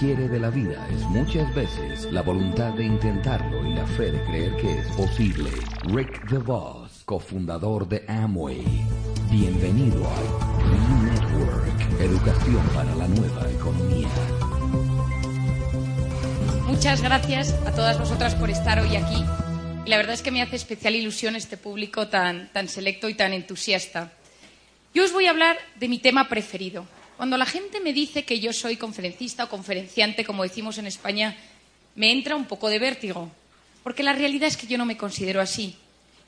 y lo que quiere de la vida es muchas veces la voluntad de intentarlo y la fe de creer que es posible. Rick DeVos, cofundador de Amway. Bienvenido a Green Network, educación para la nueva economía. Muchas gracias a todas vosotras por estar hoy aquí. Y la verdad es que me hace especial ilusión este público tan, tan selecto y tan entusiasta. Yo os voy a hablar de mi tema preferido. Cuando la gente me dice que yo soy conferencista o conferenciante, como decimos en España, me entra un poco de vértigo, porque la realidad es que yo no me considero así.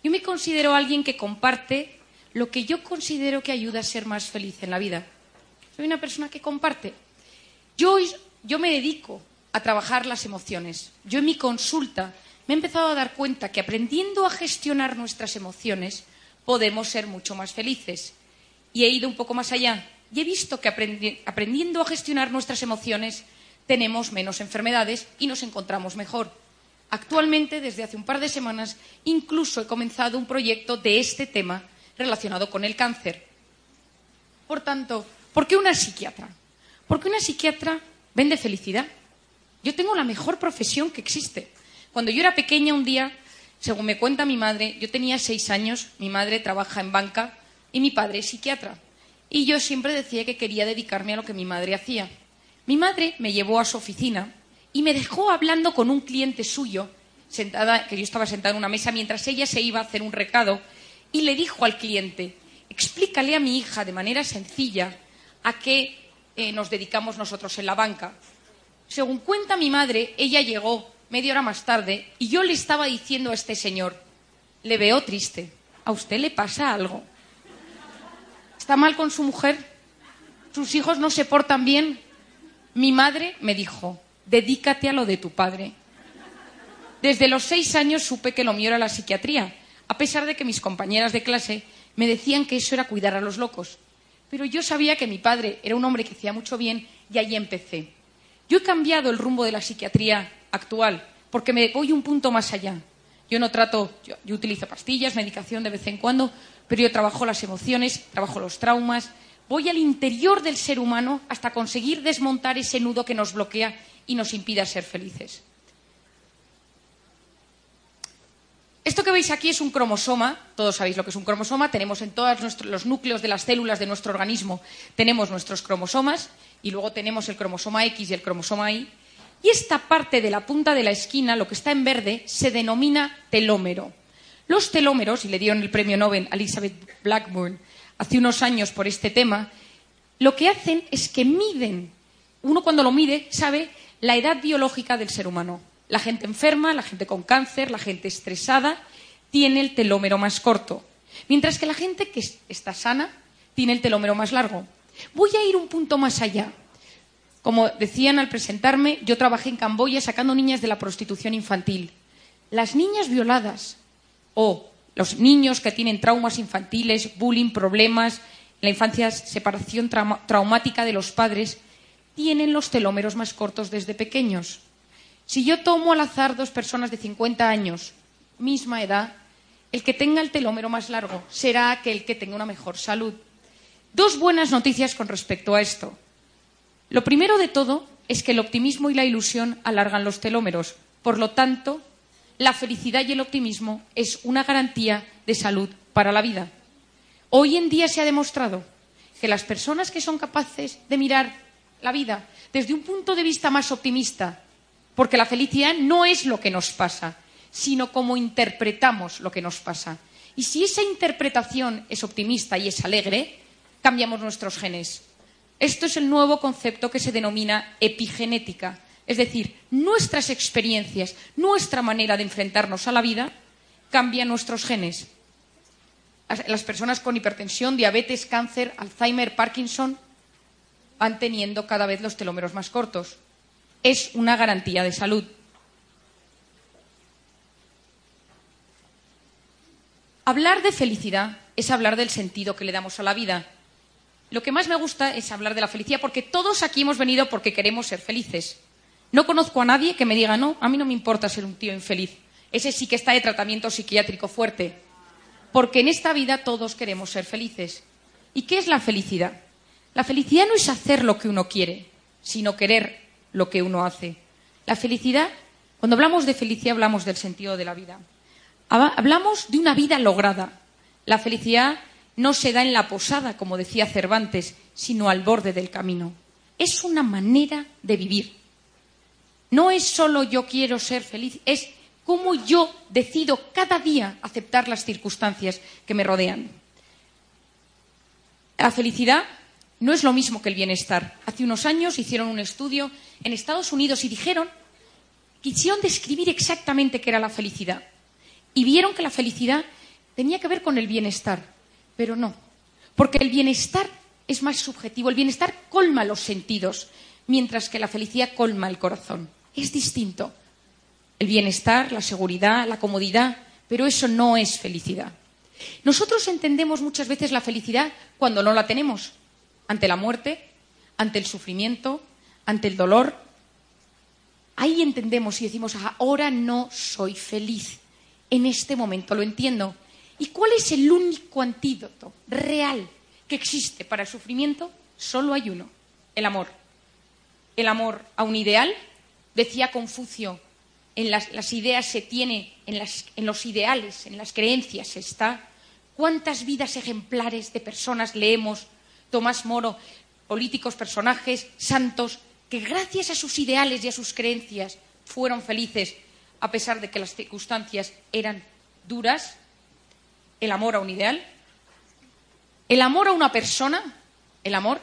Yo me considero alguien que comparte lo que yo considero que ayuda a ser más feliz en la vida. Soy una persona que comparte. Yo, yo me dedico a trabajar las emociones. Yo en mi consulta me he empezado a dar cuenta que aprendiendo a gestionar nuestras emociones podemos ser mucho más felices. Y he ido un poco más allá y he visto que aprendiendo a gestionar nuestras emociones tenemos menos enfermedades y nos encontramos mejor. Actualmente, desde hace un par de semanas, incluso he comenzado un proyecto de este tema relacionado con el cáncer. Por tanto, ¿por qué una psiquiatra? Porque una psiquiatra vende felicidad. Yo tengo la mejor profesión que existe. Cuando yo era pequeña, un día, según me cuenta mi madre, yo tenía seis años, mi madre trabaja en banca y mi padre es psiquiatra. Y yo siempre decía que quería dedicarme a lo que mi madre hacía. Mi madre me llevó a su oficina y me dejó hablando con un cliente suyo, sentada, que yo estaba sentada en una mesa mientras ella se iba a hacer un recado, y le dijo al cliente, explícale a mi hija de manera sencilla a qué eh, nos dedicamos nosotros en la banca. Según cuenta mi madre, ella llegó media hora más tarde y yo le estaba diciendo a este señor, le veo triste, ¿a usted le pasa algo? ¿Está mal con su mujer? ¿Sus hijos no se portan bien? Mi madre me dijo, dedícate a lo de tu padre. Desde los seis años supe que lo mío era la psiquiatría, a pesar de que mis compañeras de clase me decían que eso era cuidar a los locos. Pero yo sabía que mi padre era un hombre que hacía mucho bien y allí empecé. Yo he cambiado el rumbo de la psiquiatría actual porque me voy un punto más allá. Yo no trato, yo, utilizo pastillas, medicación de vez en cuando, pero yo trabajo las emociones, trabajo los traumas, voy al interior del ser humano hasta conseguir desmontar ese nudo que nos bloquea y nos impide ser felices. Esto que veis aquí es un cromosoma, todos sabéis lo que es un cromosoma, tenemos en todos los núcleos de las células de nuestro organismo, tenemos nuestros cromosomas y luego tenemos el cromosoma X y el cromosoma Y. Y esta parte de la punta de la esquina, lo que está en verde, se denomina telómero. Los telómeros, y le dieron el premio Nobel a Elizabeth Blackburn hace unos años por este tema, lo que hacen es que miden, uno cuando lo mide sabe la edad biológica del ser humano. La gente enferma, la gente con cáncer, la gente estresada, tiene el telómero más corto, mientras que la gente que está sana tiene el telómero más largo. Voy a ir un punto más allá. Como decían al presentarme, yo trabajé en Camboya sacando niñas de la prostitución infantil. Las niñas violadas o los niños que tienen traumas infantiles, bullying, problemas, la infancia separación traumática de los padres, tienen los telómeros más cortos desde pequeños. Si yo tomo al azar dos personas de 50 años, misma edad, el que tenga el telómero más largo será aquel que tenga una mejor salud. Dos buenas noticias con respecto a esto. Lo primero de todo es que el optimismo y la ilusión alargan los telómeros. Por lo tanto, la felicidad y el optimismo es una garantía de salud para la vida. Hoy en día se ha demostrado que las personas que son capaces de mirar la vida desde un punto de vista más optimista porque la felicidad no es lo que nos pasa, sino cómo interpretamos lo que nos pasa. Y si esa interpretación es optimista y es alegre, cambiamos nuestros genes. Esto es el nuevo concepto que se denomina epigenética. Es decir, nuestras experiencias, nuestra manera de enfrentarnos a la vida, cambian nuestros genes. Las personas con hipertensión, diabetes, cáncer, Alzheimer, Parkinson van teniendo cada vez los telómeros más cortos es una garantía de salud. Hablar de felicidad es hablar del sentido que le damos a la vida. Lo que más me gusta es hablar de la felicidad porque todos aquí hemos venido porque queremos ser felices. No conozco a nadie que me diga, no, a mí no me importa ser un tío infeliz. Ese sí que está de tratamiento psiquiátrico fuerte. Porque en esta vida todos queremos ser felices. ¿Y qué es la felicidad? La felicidad no es hacer lo que uno quiere. sino querer lo que uno hace. La felicidad, cuando hablamos de felicidad, hablamos del sentido de la vida. Hablamos de una vida lograda. La felicidad no se da en la posada, como decía Cervantes, sino al borde del camino. Es una manera de vivir. No es solo yo quiero ser feliz, es cómo yo decido cada día aceptar las circunstancias que me rodean. La felicidad no es lo mismo que el bienestar. Hace unos años hicieron un estudio en Estados Unidos y dijeron, quisieron describir exactamente qué era la felicidad. Y vieron que la felicidad tenía que ver con el bienestar, pero no, porque el bienestar es más subjetivo, el bienestar colma los sentidos, mientras que la felicidad colma el corazón. Es distinto. El bienestar, la seguridad, la comodidad, pero eso no es felicidad. Nosotros entendemos muchas veces la felicidad cuando no la tenemos, ante la muerte, ante el sufrimiento, ante el dolor. Ahí entendemos y decimos, ahora no soy feliz en este momento, lo entiendo. ¿Y cuál es el único antídoto real que existe para el sufrimiento? Solo hay uno, el amor. El amor a un ideal, decía Confucio, en las, ideas se tiene, en, en los ideales, en las creencias se está. ¿Cuántas vidas ejemplares de personas leemos? Tomás Moro, políticos, personajes, santos, que gracias a sus ideales y a sus creencias fueron felices a pesar de que las circunstancias eran duras, el amor a un ideal, el amor a una persona, el amor,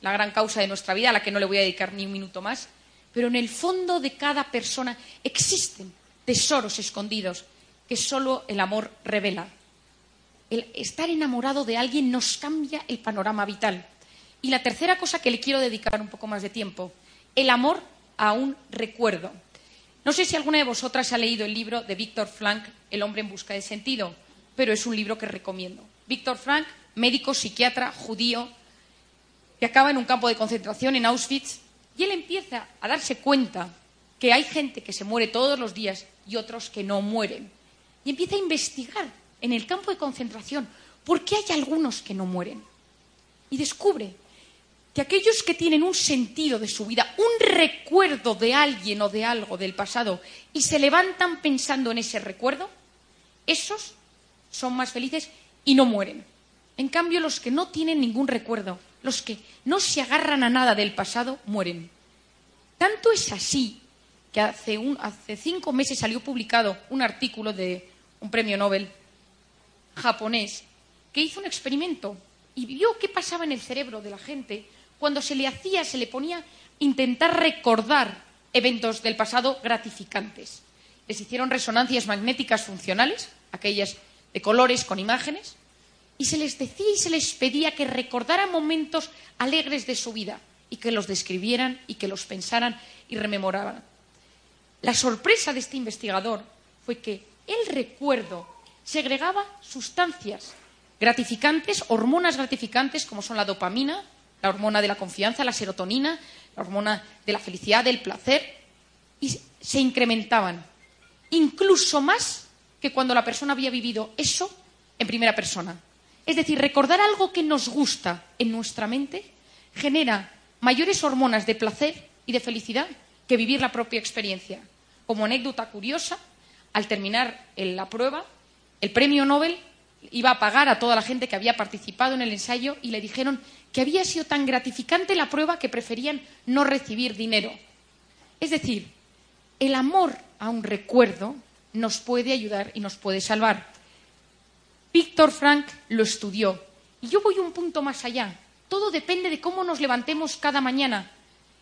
la gran causa de nuestra vida, a la que no le voy a dedicar ni un minuto más, pero en el fondo de cada persona existen tesoros escondidos que solo el amor revela. El estar enamorado de alguien nos cambia el panorama vital. Y la tercera cosa que le quiero dedicar un poco más de tiempo, el amor a un recuerdo. No sé si alguna de vosotras ha leído el libro de Víctor Frank, El hombre en busca de sentido, pero es un libro que recomiendo. Víctor Frank, médico, psiquiatra, judío, que acaba en un campo de concentración en Auschwitz, y él empieza a darse cuenta que hay gente que se muere todos los días y otros que no mueren. Y empieza a investigar en el campo de concentración por qué hay algunos que no mueren. Y descubre que aquellos que tienen un sentido de su vida, un recuerdo de alguien o de algo del pasado y se levantan pensando en ese recuerdo, esos son más felices y no mueren. En cambio, los que no tienen ningún recuerdo, los que no se agarran a nada del pasado, mueren. Tanto es así que hace, cinco meses salió publicado un artículo de un premio Nobel japonés que hizo un experimento y vio qué pasaba en el cerebro de la gente cuando se le hacía, se le ponía intentar recordar eventos del pasado gratificantes. Les hicieron resonancias magnéticas funcionales, aquellas de colores con imágenes, y se les decía y se les pedía que recordaran momentos alegres de su vida y que los describieran y que los pensaran y rememoraran. La sorpresa de este investigador fue que el recuerdo segregaba sustancias gratificantes, hormonas gratificantes como son la dopamina, la hormona de la confianza, la serotonina, la hormona de la felicidad, del placer, y se incrementaban incluso más que cuando la persona había vivido eso en primera persona. Es decir, recordar algo que nos gusta en nuestra mente genera mayores hormonas de placer y de felicidad que vivir la propia experiencia. Como anécdota curiosa, al terminar la prueba, el premio Nobel iba a pagar a toda la gente que había participado en el ensayo y le dijeron que había sido tan gratificante la prueba que preferían no recibir dinero. Es decir, el amor a un recuerdo nos puede ayudar y nos puede salvar. Víctor Frank lo estudió y yo voy un punto más allá. Todo depende de cómo nos levantemos cada mañana.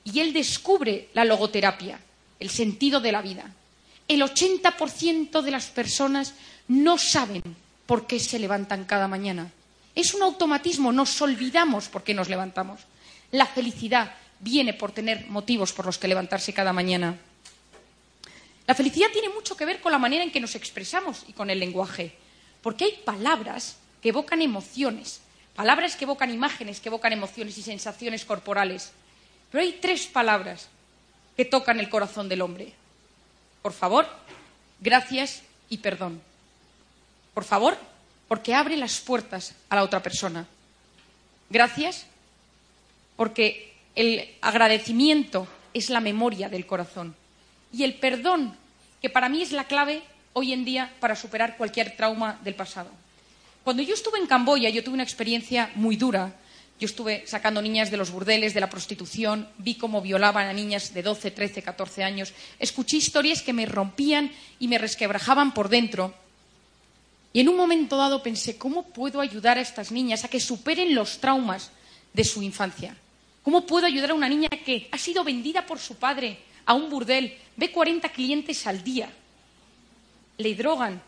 Y él descubre la logoterapia, el sentido de la vida. El 80% de las personas no saben por qué se levantan cada mañana. Es un automatismo, nos olvidamos por qué nos levantamos. La felicidad viene por tener motivos por los que levantarse cada mañana. La felicidad tiene mucho que ver con la manera en que nos expresamos y con el lenguaje, porque hay palabras que evocan emociones, palabras que evocan imágenes, que evocan emociones y sensaciones corporales. Pero hay tres palabras que tocan el corazón del hombre. Por favor, gracias y perdón. Por favor, porque abre las puertas a la otra persona. Gracias porque El agradecimiento es la memoria del corazón. Y el perdón, que para mí es la clave hoy en día para superar cualquier trauma del pasado. Cuando yo estuve en Camboya, yo tuve una experiencia muy dura. Yo estuve sacando niñas de los burdeles, de la prostitución, vi cómo violaban a niñas de 12, 13, 14 años, escuché historias que me rompían y me resquebrajaban por dentro. Y en un momento dado pensé, ¿cómo puedo ayudar a estas niñas a que superen los traumas de su infancia? ¿Cómo puedo ayudar a una niña que ha sido vendida por su padre a un burdel, ve 40 clientes al día, le drogan,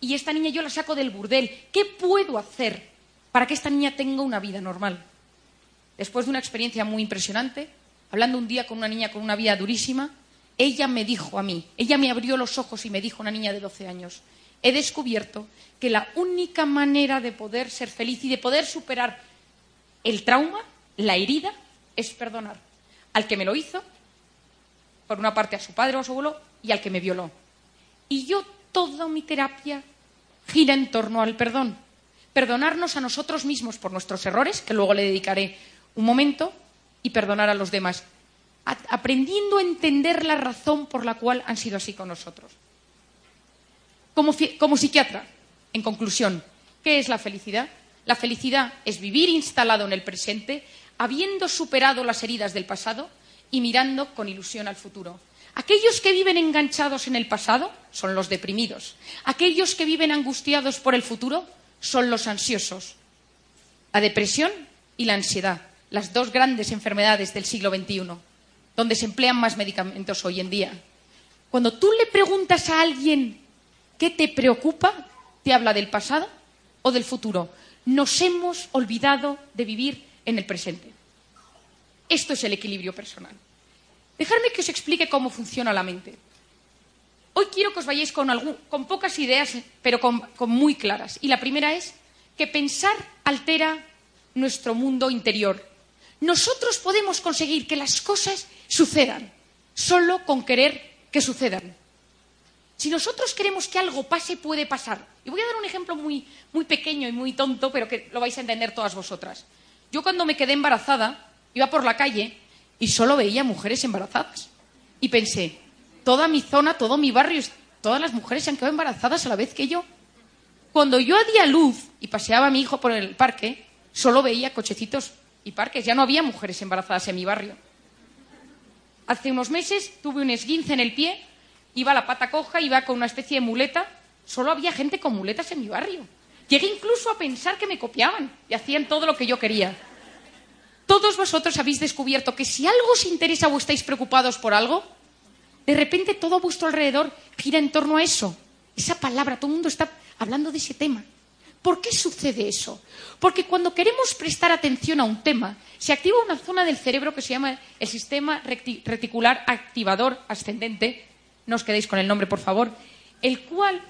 y esta niña yo la saco del burdel. ¿Qué puedo hacer para que esta niña tenga una vida normal? Después de una experiencia muy impresionante, hablando un día con una niña con una vida durísima, ella me dijo a mí, ella me abrió los ojos y me dijo, una niña de 12 años, he descubierto que la única manera de poder ser feliz y de poder superar el trauma, la herida, es perdonar. Al que me lo hizo, por una parte a su padre o a su abuelo, y al que me violó. Y yo toda mi terapia gira en torno al perdón. Perdonarnos a nosotros mismos por nuestros errores, que luego le dedicaré un momento, y perdonar a los demás, aprendiendo a entender la razón por la cual han sido así con nosotros. Como, psiquiatra, en conclusión, ¿qué es la felicidad? La felicidad es vivir instalado en el presente, habiendo superado las heridas del pasado y mirando con ilusión al futuro. Aquellos que viven enganchados en el pasado son los deprimidos. Aquellos que viven angustiados por el futuro son los ansiosos. La depresión y la ansiedad, las dos grandes enfermedades del siglo XXI, donde se emplean más medicamentos hoy en día. Cuando tú le preguntas a alguien qué te preocupa, te habla del pasado o del futuro. Nos hemos olvidado de vivir en el presente. Esto es el equilibrio personal. Dejadme que os explique cómo funciona la mente. Hoy quiero que os vayáis con, pocas ideas, pero con, muy claras. Y la primera es que pensar altera nuestro mundo interior. Nosotros podemos conseguir que las cosas sucedan solo con querer que sucedan. Si nosotros queremos que algo pase, puede pasar. Y voy a dar un ejemplo muy, muy pequeño y muy tonto, pero que lo vais a entender todas vosotras. Yo cuando me quedé embarazada, iba por la calle y solo veía mujeres embarazadas. Y pensé, toda mi zona, todo mi barrio, todas las mujeres se han quedado embarazadas a la vez que yo. Cuando yo di a luz y paseaba a mi hijo por el parque, solo veía cochecitos y parques. Ya no había mujeres embarazadas en mi barrio. Hace unos meses tuve un esguince en el pie, iba a la pata coja, iba con una especie de muleta. Solo había gente con muletas en mi barrio. Llegué incluso a pensar que me copiaban y hacían todo lo que yo quería todos vosotros habéis descubierto que si algo os interesa o estáis preocupados por algo, de repente todo vuestro alrededor gira en torno a eso. Esa palabra, todo el mundo está hablando de ese tema. ¿Por qué sucede eso? Porque cuando queremos prestar atención a un tema, se activa una zona del cerebro que se llama el sistema reticular activador ascendente, no os quedéis con el nombre, por favor, el cual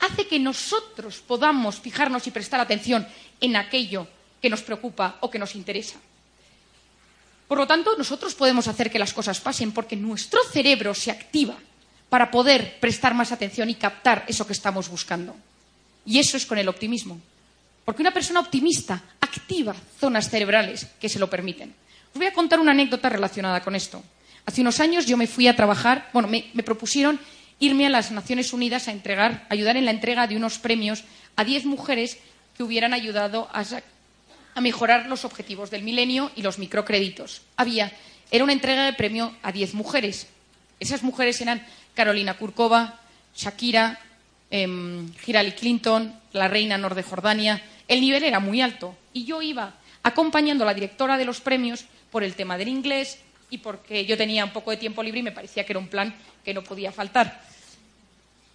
hace que nosotros podamos fijarnos y prestar atención en aquello que nos preocupa o que nos interesa. Por lo tanto, nosotros podemos hacer que las cosas pasen porque nuestro cerebro se activa para poder prestar más atención y captar eso que estamos buscando. Y eso es con el optimismo. Porque una persona optimista activa zonas cerebrales que se lo permiten. Os voy a contar una anécdota relacionada con esto. Hace unos años yo me fui a trabajar, bueno, me, propusieron irme a las Naciones Unidas a entregar, ayudar en la entrega de unos premios a diez mujeres que hubieran ayudado a, a mejorar los objetivos del milenio y los microcréditos. Había, era una entrega de premio a diez mujeres. Esas mujeres eran Carolina Kurkova, Shakira, eh, Hillary Clinton, la reina Nor de Jordania. El nivel era muy alto y yo iba acompañando a la directora de los premios por el tema del inglés y porque yo tenía un poco de tiempo libre y me parecía que era un plan que no podía faltar.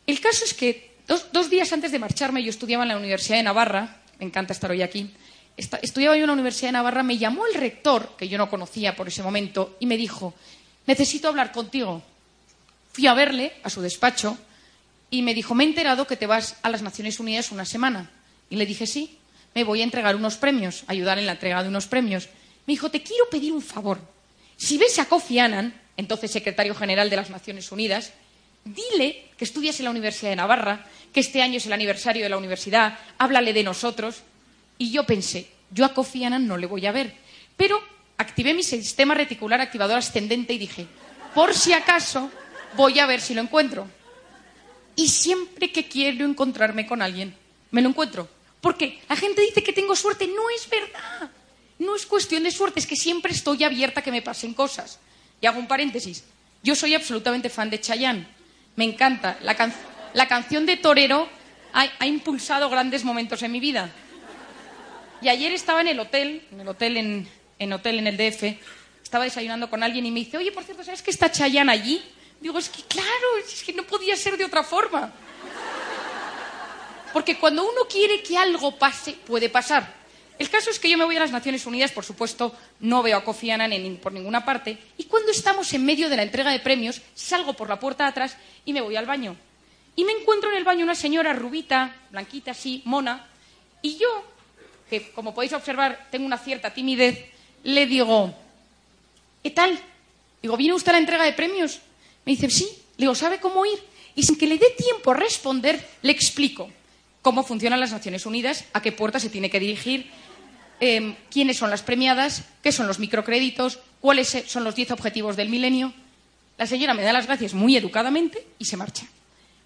El caso es que dos, dos días antes de marcharme yo estudiaba en la Universidad de Navarra, me encanta estar hoy aquí, estudiaba yo en la Universidad de Navarra, me llamó el rector, que yo no conocía por ese momento, y me dijo, necesito hablar contigo. Fui a verle a su despacho y me dijo, me he enterado que te vas a las Naciones Unidas una semana. Y le dije, sí, me voy a entregar unos premios, ayudar en la entrega de unos premios. Me dijo, te quiero pedir un favor. Si ves a Kofi Annan, entonces secretario general de las Naciones Unidas, dile que estudias en la Universidad de Navarra, que este año es el aniversario de la universidad, háblale de nosotros y yo pensé, yo a Kofi Annan no le voy a ver. Pero activé mi sistema reticular activador ascendente y dije, por si acaso, voy a ver si lo encuentro. Y siempre que quiero encontrarme con alguien, me lo encuentro. Porque la gente dice que tengo suerte. No es verdad. No es cuestión de suerte, es que siempre estoy abierta a que me pasen cosas. Y hago un paréntesis. Yo soy absolutamente fan de Chayanne. Me encanta. La, canción de Torero ha, impulsado grandes momentos en mi vida. Y ayer estaba en el hotel, en el hotel en, en hotel en el DF, estaba desayunando con alguien y me dice, oye, por cierto, ¿sabes que está Chayanne allí? Digo, es que claro, es que no podía ser de otra forma. Porque cuando uno quiere que algo pase, puede pasar. El caso es que yo me voy a las Naciones Unidas, por supuesto, no veo a Kofi Annan por ninguna parte, y cuando estamos en medio de la entrega de premios, salgo por la puerta de atrás y me voy al baño. Y me encuentro en el baño una señora rubita, blanquita así, mona, y yo, que como podéis observar tengo una cierta timidez, le digo, ¿qué tal? Digo, ¿viene usted a la entrega de premios? Me dice, sí. Le digo, ¿sabe cómo ir? Y sin que le dé tiempo a responder, le explico cómo funcionan las Naciones Unidas, a qué puerta se tiene que dirigir, em, quiénes son las premiadas, qué son los microcréditos, cuáles son los diez objetivos del milenio. La señora me da las gracias muy educadamente y se marcha.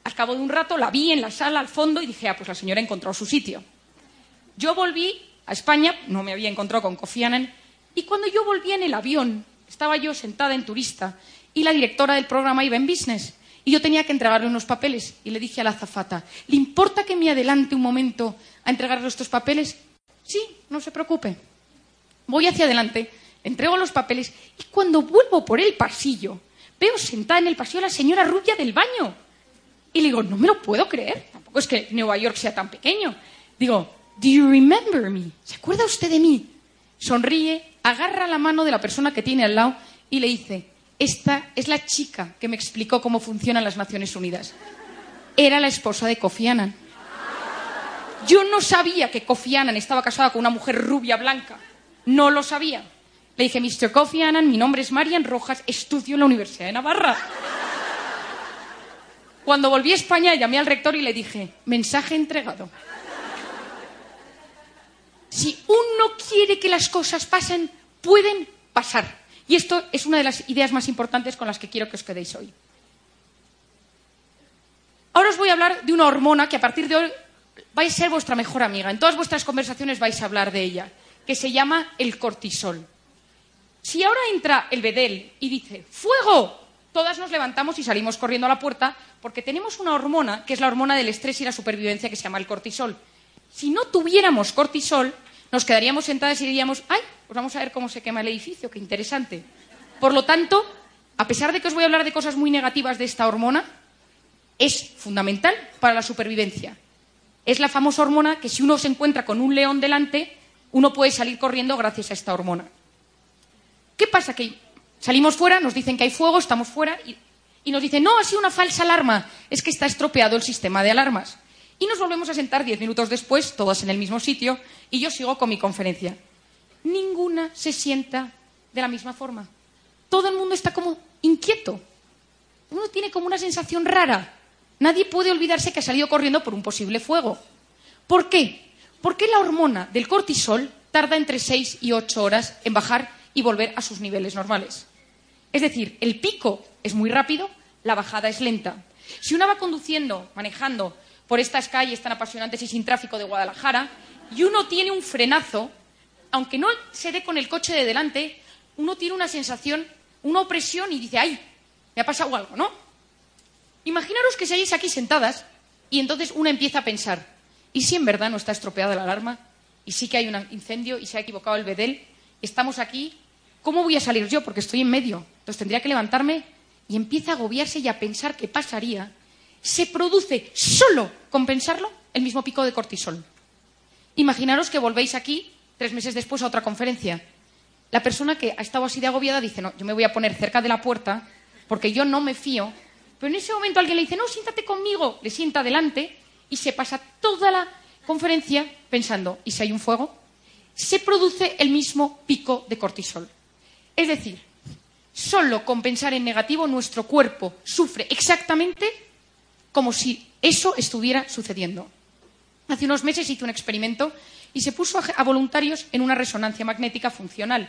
Al cabo de un rato la vi en la sala al fondo y dije, ah, pues la señora encontró su sitio. Yo volví a España, no me había encontrado con Kofi Annan, y cuando yo volví en el avión, estaba yo sentada en turista y la directora del programa iba en business. Y yo tenía que entregarle unos papeles. Y le dije a la azafata, ¿le importa que me adelante un momento a entregarle estos papeles? Sí, no se preocupe. Voy hacia adelante, entrego los papeles y cuando vuelvo por el pasillo, veo sentada en el pasillo a la señora rubia del baño. Y le digo, no me lo puedo creer. Tampoco es que Nueva York sea tan pequeño. Digo, ¿do you remember me? ¿Se acuerda usted de mí? Sonríe, agarra la mano de la persona que tiene al lado y le dice, esta es la chica que me explicó cómo funcionan las Naciones Unidas. Era la esposa de Kofi Annan. Yo no sabía que Kofi Annan estaba casada con una mujer rubia blanca. No lo sabía. Le dije, Mr. Kofi Annan, mi nombre es Marian Rojas, estudio en la Universidad de Navarra. Cuando volví a España, llamé al rector y le dije, mensaje entregado. Si uno quiere que las cosas pasen, pueden pasar. Y esto es una de las ideas más importantes con las que quiero que os quedéis hoy. Ahora os voy a hablar de una hormona que a partir de hoy va a ser vuestra mejor amiga. En todas vuestras conversaciones vais a hablar de ella, que se llama el cortisol. Si ahora entra el bedel y dice ¡Fuego! Todas nos levantamos y salimos corriendo a la puerta porque tenemos una hormona que es la hormona del estrés y la supervivencia que se llama el cortisol. Si no tuviéramos cortisol, nos quedaríamos sentadas y diríamos, ¡ay! Pues vamos a ver cómo se quema el edificio, qué interesante. Por lo tanto, a pesar de que os voy a hablar de cosas muy negativas de esta hormona, es fundamental para la supervivencia. Es la famosa hormona que si uno se encuentra con un león delante, uno puede salir corriendo gracias a esta hormona. ¿Qué pasa? Que salimos fuera, nos dicen que hay fuego, estamos fuera y, nos dicen, no, ha sido una falsa alarma, es que está estropeado el sistema de alarmas. Y nos volvemos a sentar diez minutos después, todas en el mismo sitio, y yo sigo con mi conferencia. Ninguna se sienta de la misma forma. Todo el mundo está como inquieto. Uno tiene como una sensación rara. Nadie puede olvidarse que ha salido corriendo por un posible fuego. ¿Por qué? Porque la hormona del cortisol tarda entre seis y ocho horas en bajar y volver a sus niveles normales. Es decir, el pico es muy rápido, la bajada es lenta. Si uno va conduciendo, manejando por estas calles tan apasionantes y sin tráfico de Guadalajara, y uno tiene un frenazo, aunque no se dé con el coche de delante, uno tiene una sensación, una opresión y dice, ¡ay! Me ha pasado algo, ¿no? Imaginaros que seguís aquí sentadas y entonces uno empieza a pensar, ¿y si en verdad no está estropeada la alarma? ¿Y sí que hay un incendio y se ha equivocado el bedel? Estamos aquí, ¿cómo voy a salir yo? Porque estoy en medio. Entonces tendría que levantarme y empieza a agobiarse y a pensar qué pasaría se produce solo con pensarlo el mismo pico de cortisol. Imaginaros que volvéis aquí tres meses después a otra conferencia. La persona que ha estado así de agobiada dice, no, yo me voy a poner cerca de la puerta porque yo no me fío. Pero en ese momento alguien le dice, no, siéntate conmigo, le sienta adelante y se pasa toda la conferencia pensando, ¿y si hay un fuego? Se produce el mismo pico de cortisol. Es decir, solo con pensar en negativo nuestro cuerpo sufre exactamente como si eso estuviera sucediendo. Hace unos meses hice un experimento y se puso a voluntarios en una resonancia magnética funcional.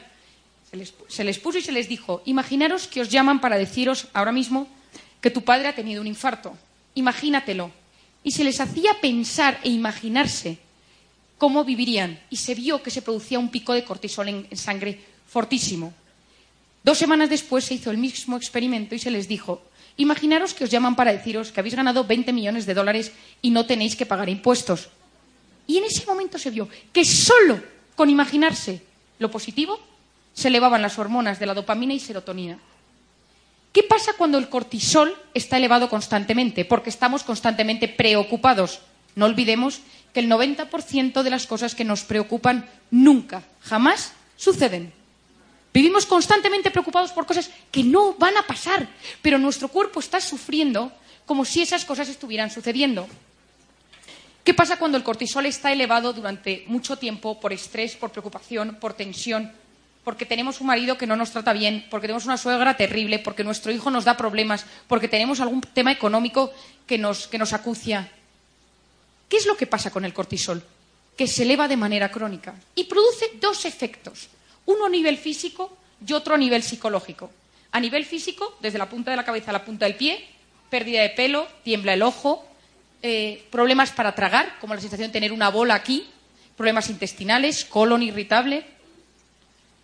Se les, puso y se les dijo, imaginaros que os llaman para deciros ahora mismo que tu padre ha tenido un infarto. Imagínatelo. Y se les hacía pensar e imaginarse cómo vivirían. Y se vio que se producía un pico de cortisol en sangre fortísimo. Dos semanas después se hizo el mismo experimento y se les dijo, imaginaros que os llaman para deciros que habéis ganado 20 millones de dólares y no tenéis que pagar impuestos. Y en ese momento se vio que solo con imaginarse lo positivo se elevaban las hormonas de la dopamina y serotonina. ¿Qué pasa cuando el cortisol está elevado constantemente? Porque estamos constantemente preocupados. No olvidemos que el 90% de las cosas que nos preocupan nunca, jamás suceden. Vivimos constantemente preocupados por cosas que no van a pasar, pero nuestro cuerpo está sufriendo como si esas cosas estuvieran sucediendo. ¿Qué pasa cuando el cortisol está elevado durante mucho tiempo por estrés, por preocupación, por tensión, porque tenemos un marido que no nos trata bien, porque tenemos una suegra terrible, porque nuestro hijo nos da problemas, porque tenemos algún tema económico que nos, que nos acucia? ¿Qué es lo que pasa con el cortisol? Que se eleva de manera crónica y produce dos efectos uno a nivel físico y otro a nivel psicológico. A nivel físico, desde la punta de la cabeza a la punta del pie, pérdida de pelo, tiembla el ojo, eh, problemas para tragar, como la sensación de tener una bola aquí, problemas intestinales, colon irritable,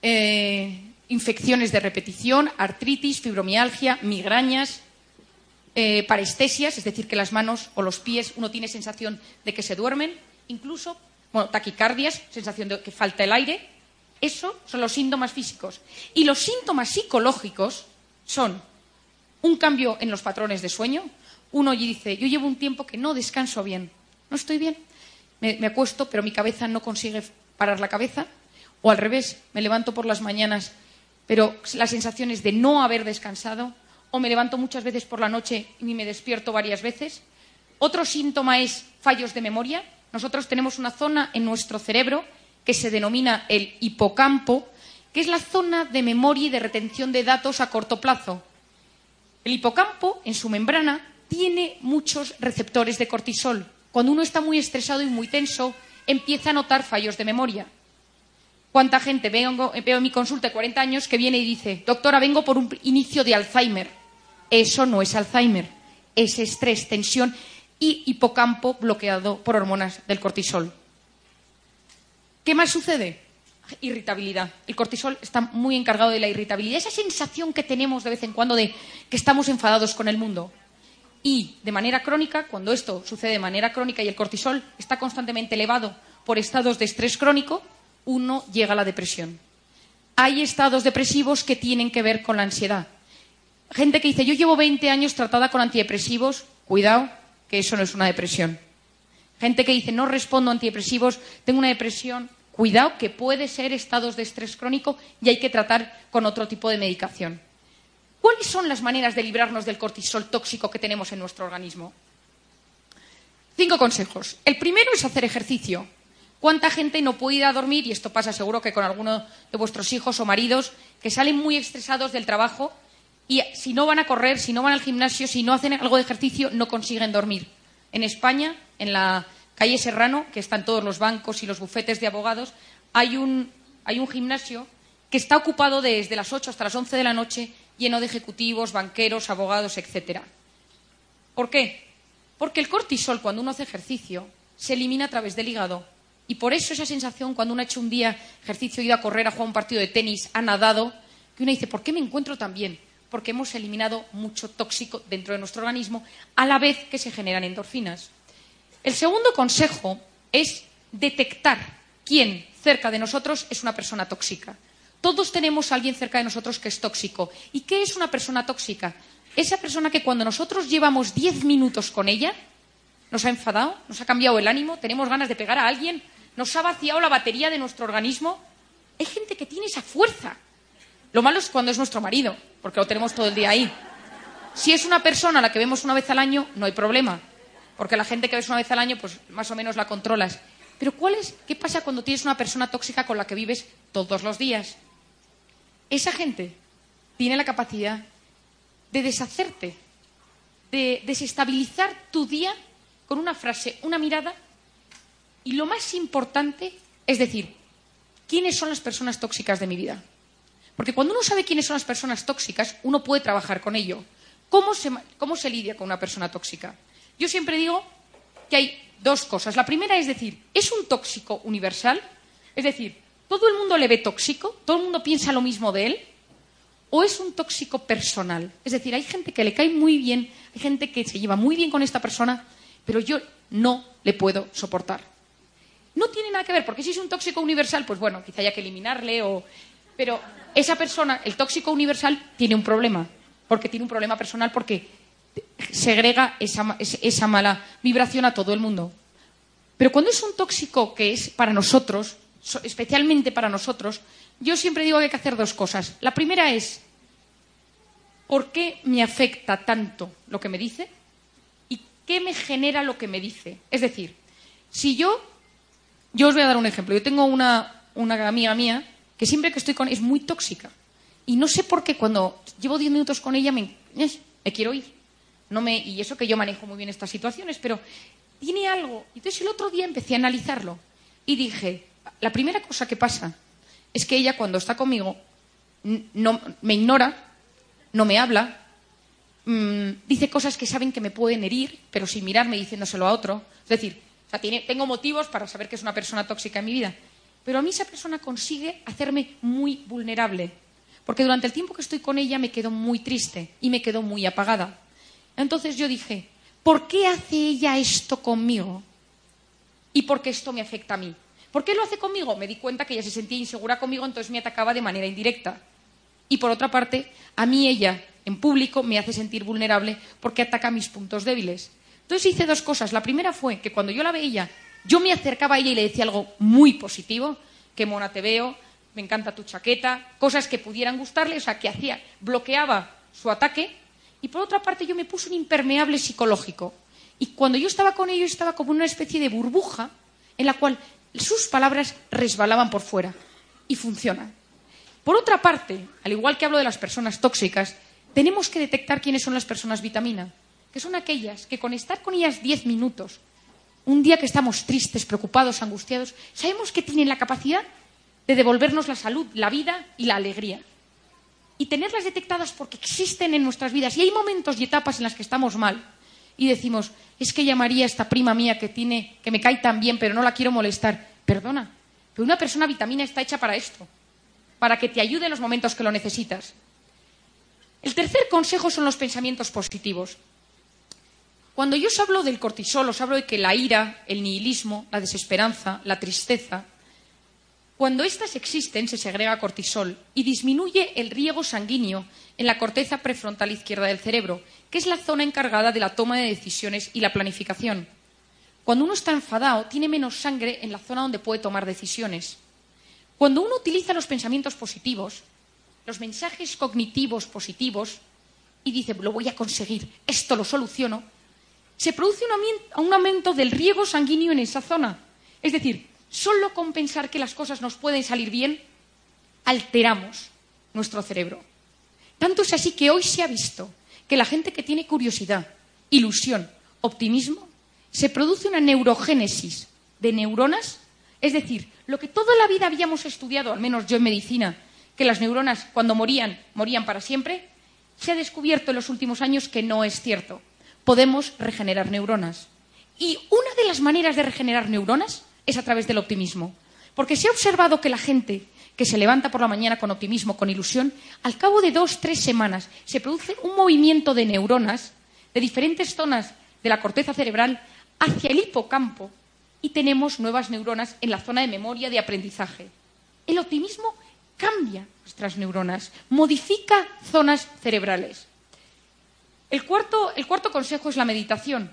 eh, infecciones de repetición, artritis, fibromialgia, migrañas, eh, parestesias, es decir, que las manos o los pies uno tiene sensación de que se duermen, incluso taquicardias, sensación de que falta el aire, eso son los síntomas físicos. Y los síntomas psicológicos son un cambio en los patrones de sueño. Uno dice, yo llevo un tiempo que no descanso bien, no estoy bien, me, me acuesto, pero mi cabeza no consigue parar la cabeza. O al revés, me levanto por las mañanas, pero la sensación es de no haber descansado. O me levanto muchas veces por la noche y me despierto varias veces. Otro síntoma es fallos de memoria. Nosotros tenemos una zona en nuestro cerebro que se denomina el hipocampo, que es la zona de memoria y de retención de datos a corto plazo. El hipocampo, en su membrana, tiene muchos receptores de cortisol. Cuando uno está muy estresado y muy tenso, empieza a notar fallos de memoria. ¿Cuánta gente veo, en mi consulta de 40 años que viene y dice, doctora, vengo por un inicio de Alzheimer? Eso no es Alzheimer, es estrés, tensión y hipocampo bloqueado por hormonas del cortisol. ¿Qué más sucede? Irritabilidad. El cortisol está muy encargado de la irritabilidad, esa sensación que tenemos de vez en cuando de que estamos enfadados con el mundo. Y de manera crónica, cuando esto sucede de manera crónica y el cortisol está constantemente elevado por estados de estrés crónico, uno llega a la depresión. Hay estados depresivos que tienen que ver con la ansiedad. Gente que dice, yo llevo 20 años tratada con antidepresivos, cuidado, que eso no es una depresión. Gente que dice, no respondo a antidepresivos, tengo una depresión. Cuidado, que puede ser estados de estrés crónico y hay que tratar con otro tipo de medicación. ¿Cuáles son las maneras de librarnos del cortisol tóxico que tenemos en nuestro organismo? Cinco consejos. El primero es hacer ejercicio. ¿Cuánta gente no puede ir a dormir? Y esto pasa seguro que con alguno de vuestros hijos o maridos que salen muy estresados del trabajo y si no van a correr, si no van al gimnasio, si no hacen algo de ejercicio, no consiguen dormir. En España, en la calle Serrano, que están todos los bancos y los bufetes de abogados, hay un, gimnasio que está ocupado desde las 8 hasta las 11 de la noche, lleno de ejecutivos, banqueros, abogados, etc. ¿Por qué? Porque el cortisol, cuando uno hace ejercicio, se elimina a través del hígado. Y por eso esa sensación, cuando uno ha hecho un día ejercicio, ido a correr, ha jugado un partido de tenis, ha nadado, que uno dice, ¿por qué me encuentro tan bien? Porque hemos eliminado mucho tóxico dentro de nuestro organismo a la vez que se generan endorfinas. El segundo consejo es detectar quién cerca de nosotros es una persona tóxica. Todos tenemos a alguien cerca de nosotros que es tóxico. ¿Y qué es una persona tóxica? Esa persona que cuando nosotros llevamos diez minutos con ella, nos ha enfadado, nos ha cambiado el ánimo, tenemos ganas de pegar a alguien, nos ha vaciado la batería de nuestro organismo. Hay gente que tiene esa fuerza. Lo malo es cuando es nuestro marido, porque lo tenemos todo el día ahí. Si es una persona a la que vemos una vez al año, no hay problema, porque la gente que ves una vez al año, pues más o menos la controlas. Pero ¿cuál es, ¿qué pasa cuando tienes una persona tóxica con la que vives todos los días? Esa gente tiene la capacidad de deshacerte, de desestabilizar tu día con una frase, una mirada. Y lo más importante es decir, ¿quiénes son las personas tóxicas de mi vida? Porque cuando uno sabe quiénes son las personas tóxicas, uno puede trabajar con ello. ¿Cómo se, cómo se lidia con una persona tóxica? Yo siempre digo que hay dos cosas. La primera es decir, ¿es un tóxico universal? Es decir, ¿todo el mundo le ve tóxico? ¿Todo el mundo piensa lo mismo de él? ¿O es un tóxico personal? Es decir, hay gente que le cae muy bien, hay gente que se lleva muy bien con esta persona, pero yo no le puedo soportar. No tiene nada que ver, porque si es un tóxico universal, pues bueno, quizá haya que eliminarle o... Pero esa persona, el tóxico universal, tiene un problema, porque tiene un problema personal, porque segrega esa, esa mala vibración a todo el mundo. Pero cuando es un tóxico que es para nosotros, especialmente para nosotros, yo siempre digo que hay que hacer dos cosas. La primera es, ¿por qué me afecta tanto lo que me dice? ¿Y qué me genera lo que me dice? Es decir, si yo, yo os voy a dar un ejemplo. Yo tengo una, una amiga mía que siempre que estoy con es muy tóxica. Y no sé por qué cuando llevo diez minutos con ella me, me quiero ir. No me, y eso que yo manejo muy bien estas situaciones, pero tiene algo. Entonces el otro día empecé a analizarlo y dije, la primera cosa que pasa es que ella cuando está conmigo no, me ignora, no me habla, mm, dice cosas que saben que me pueden herir, pero sin mirarme diciéndoselo a otro. Es decir, tengo motivos para saber que es una persona tóxica en mi vida, pero a mí esa persona consigue hacerme muy vulnerable, porque durante el tiempo que estoy con ella me quedo muy triste y me quedo muy apagada. Entonces yo dije, ¿por qué hace ella esto conmigo? ¿Y por qué esto me afecta a mí? ¿Por qué lo hace conmigo? Me di cuenta que ella se sentía insegura conmigo, entonces me atacaba de manera indirecta. Y por otra parte, a mí ella, en público, me hace sentir vulnerable porque ataca mis puntos débiles. Entonces hice dos cosas. La primera fue que cuando yo la veía, yo me acercaba a ella y le decía algo muy positivo, qué mona te veo, me encanta tu chaqueta, cosas que pudieran gustarle, o sea, que hacía, bloqueaba su ataque. Y por otra parte, yo me puse un impermeable psicológico. Y cuando yo estaba con ellos, estaba como una especie de burbuja en la cual sus palabras resbalaban por fuera y funcionan. Por otra parte, al igual que hablo de las personas tóxicas, tenemos que detectar quiénes son las personas vitamina, que son aquellas que con estar con ellas diez minutos, un día que estamos tristes, preocupados, angustiados, sabemos que tienen la capacidad de devolvernos la salud, la vida y la alegría. Y tenerlas detectadas porque existen en nuestras vidas. Y hay momentos y etapas en las que estamos mal, y decimos, es que llamaría a esta prima mía que tiene, que me cae tan bien, pero no la quiero molestar. Perdona, pero una persona vitamina está hecha para esto, para que te ayude en los momentos que lo necesitas. El tercer consejo son los pensamientos positivos. Cuando yo os hablo del cortisol, os hablo de que la ira, el nihilismo, la desesperanza, la tristeza, cuando éstas existen se segrega cortisol y disminuye el riego sanguíneo en la corteza prefrontal izquierda del cerebro, que es la zona encargada de la toma de decisiones y la planificación. Cuando uno está enfadado, tiene menos sangre en la zona donde puede tomar decisiones. Cuando uno utiliza los pensamientos positivos, los mensajes cognitivos positivos, y dice, lo voy a conseguir, esto lo soluciono, se produce un aumento del riego sanguíneo en esa zona. Es decir, solo con pensar que las cosas nos pueden salir bien, alteramos nuestro cerebro. Tanto es así que hoy se ha visto que la gente que tiene curiosidad, ilusión, optimismo, se produce una neurogénesis de neuronas, es decir, lo que toda la vida habíamos estudiado, al menos yo en medicina, que las neuronas cuando morían, morían para siempre, se ha descubierto en los últimos años que no es cierto. Podemos regenerar neuronas. Y una de las maneras de regenerar neuronas es a través del optimismo. Porque se ha observado que la gente que se levanta por la mañana con optimismo, con ilusión, al cabo de dos, tres semanas se produce un movimiento de neuronas de diferentes zonas de la corteza cerebral hacia el hipocampo y tenemos nuevas neuronas en la zona de memoria de aprendizaje. El optimismo cambia nuestras neuronas, modifica zonas cerebrales. El cuarto, consejo es la meditación.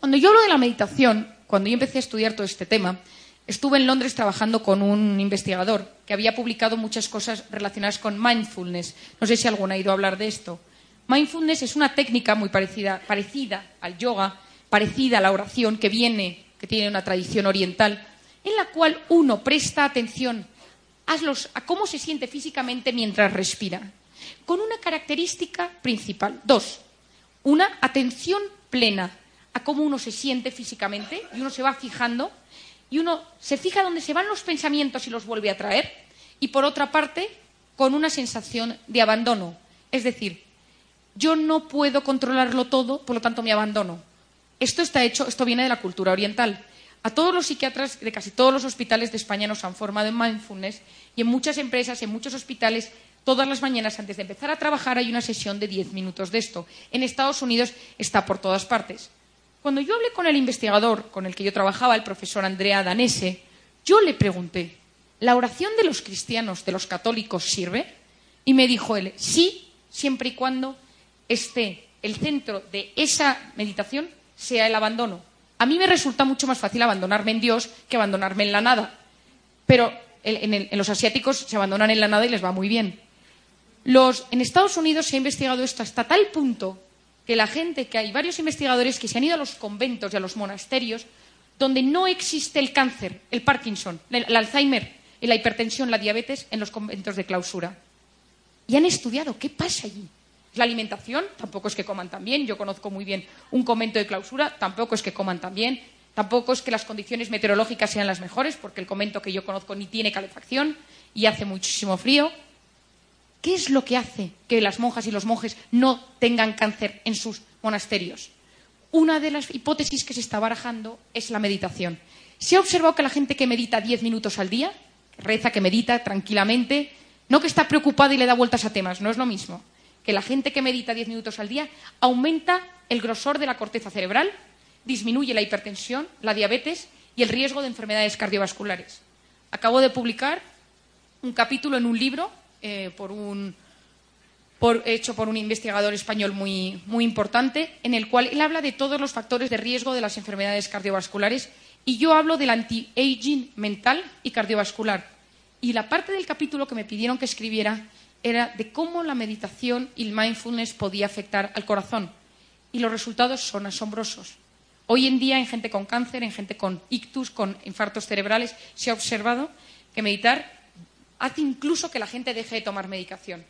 Cuando yo hablo de la meditación, cuando yo empecé a estudiar todo este tema, estuve en Londres trabajando con un investigador que había publicado muchas cosas relacionadas con mindfulness. No sé si alguno ha ido a hablar de esto. Mindfulness es una técnica muy parecida, parecida al yoga, parecida a la oración, que viene, que tiene una tradición oriental, en la cual uno presta atención a cómo se siente físicamente mientras respira, con una característica principal. Dos, una atención plena a cómo uno se siente físicamente y uno se va fijando y uno se fija dónde se van los pensamientos y los vuelve a traer. Y por otra parte, con una sensación de abandono. Es decir, yo no puedo controlarlo todo, por lo tanto me abandono. Esto está hecho, esto viene de la cultura oriental. A todos los psiquiatras de casi todos los hospitales de España nos han formado en mindfulness y en muchas empresas, en muchos hospitales, todas las mañanas antes de empezar a trabajar hay una sesión de diez minutos de esto. En Estados Unidos está por todas partes. Cuando yo hablé con el investigador con el que yo trabajaba, el profesor Andrea Danese, yo le pregunté, ¿la oración de los cristianos, de los católicos, sirve? Y me dijo él, sí, siempre y cuando esté el centro de esa meditación sea el abandono. A mí me resulta mucho más fácil abandonarme en Dios que abandonarme en la nada. Pero en, los asiáticos se abandonan en la nada y les va muy bien. En Estados Unidos se ha investigado esto hasta tal punto que la gente, que hay varios investigadores que se han ido a los conventos y a los monasterios donde no existe el cáncer, el Parkinson, el Alzheimer, la hipertensión, la diabetes en los conventos de clausura. Y han estudiado qué pasa allí. La alimentación tampoco es que coman tan bien. Yo conozco muy bien un convento de clausura, tampoco es que coman tan bien. Tampoco es que las condiciones meteorológicas sean las mejores, porque el convento que yo conozco ni tiene calefacción y hace muchísimo frío. ¿Qué es lo que hace que las monjas y los monjes no tengan cáncer en sus monasterios? Una de las hipótesis que se está barajando es la meditación. Se ha observado que la gente que medita diez minutos al día, reza, que medita tranquilamente, no que está preocupada y le da vueltas a temas, no es lo mismo que la gente que medita diez minutos al día aumenta el grosor de la corteza cerebral, disminuye la hipertensión, la diabetes y el riesgo de enfermedades cardiovasculares. Acabo de publicar un capítulo en un libro eh, hecho por un investigador español muy, muy importante, en el cual él habla de todos los factores de riesgo de las enfermedades cardiovasculares y yo hablo del anti-aging mental y cardiovascular. Y la parte del capítulo que me pidieron que escribiera era de cómo la meditación y el mindfulness podía afectar al corazón. Y los resultados son asombrosos. Hoy en día, en gente con cáncer, en gente con ictus, con infartos cerebrales, se ha observado que meditar hace incluso que la gente deje de tomar medicación.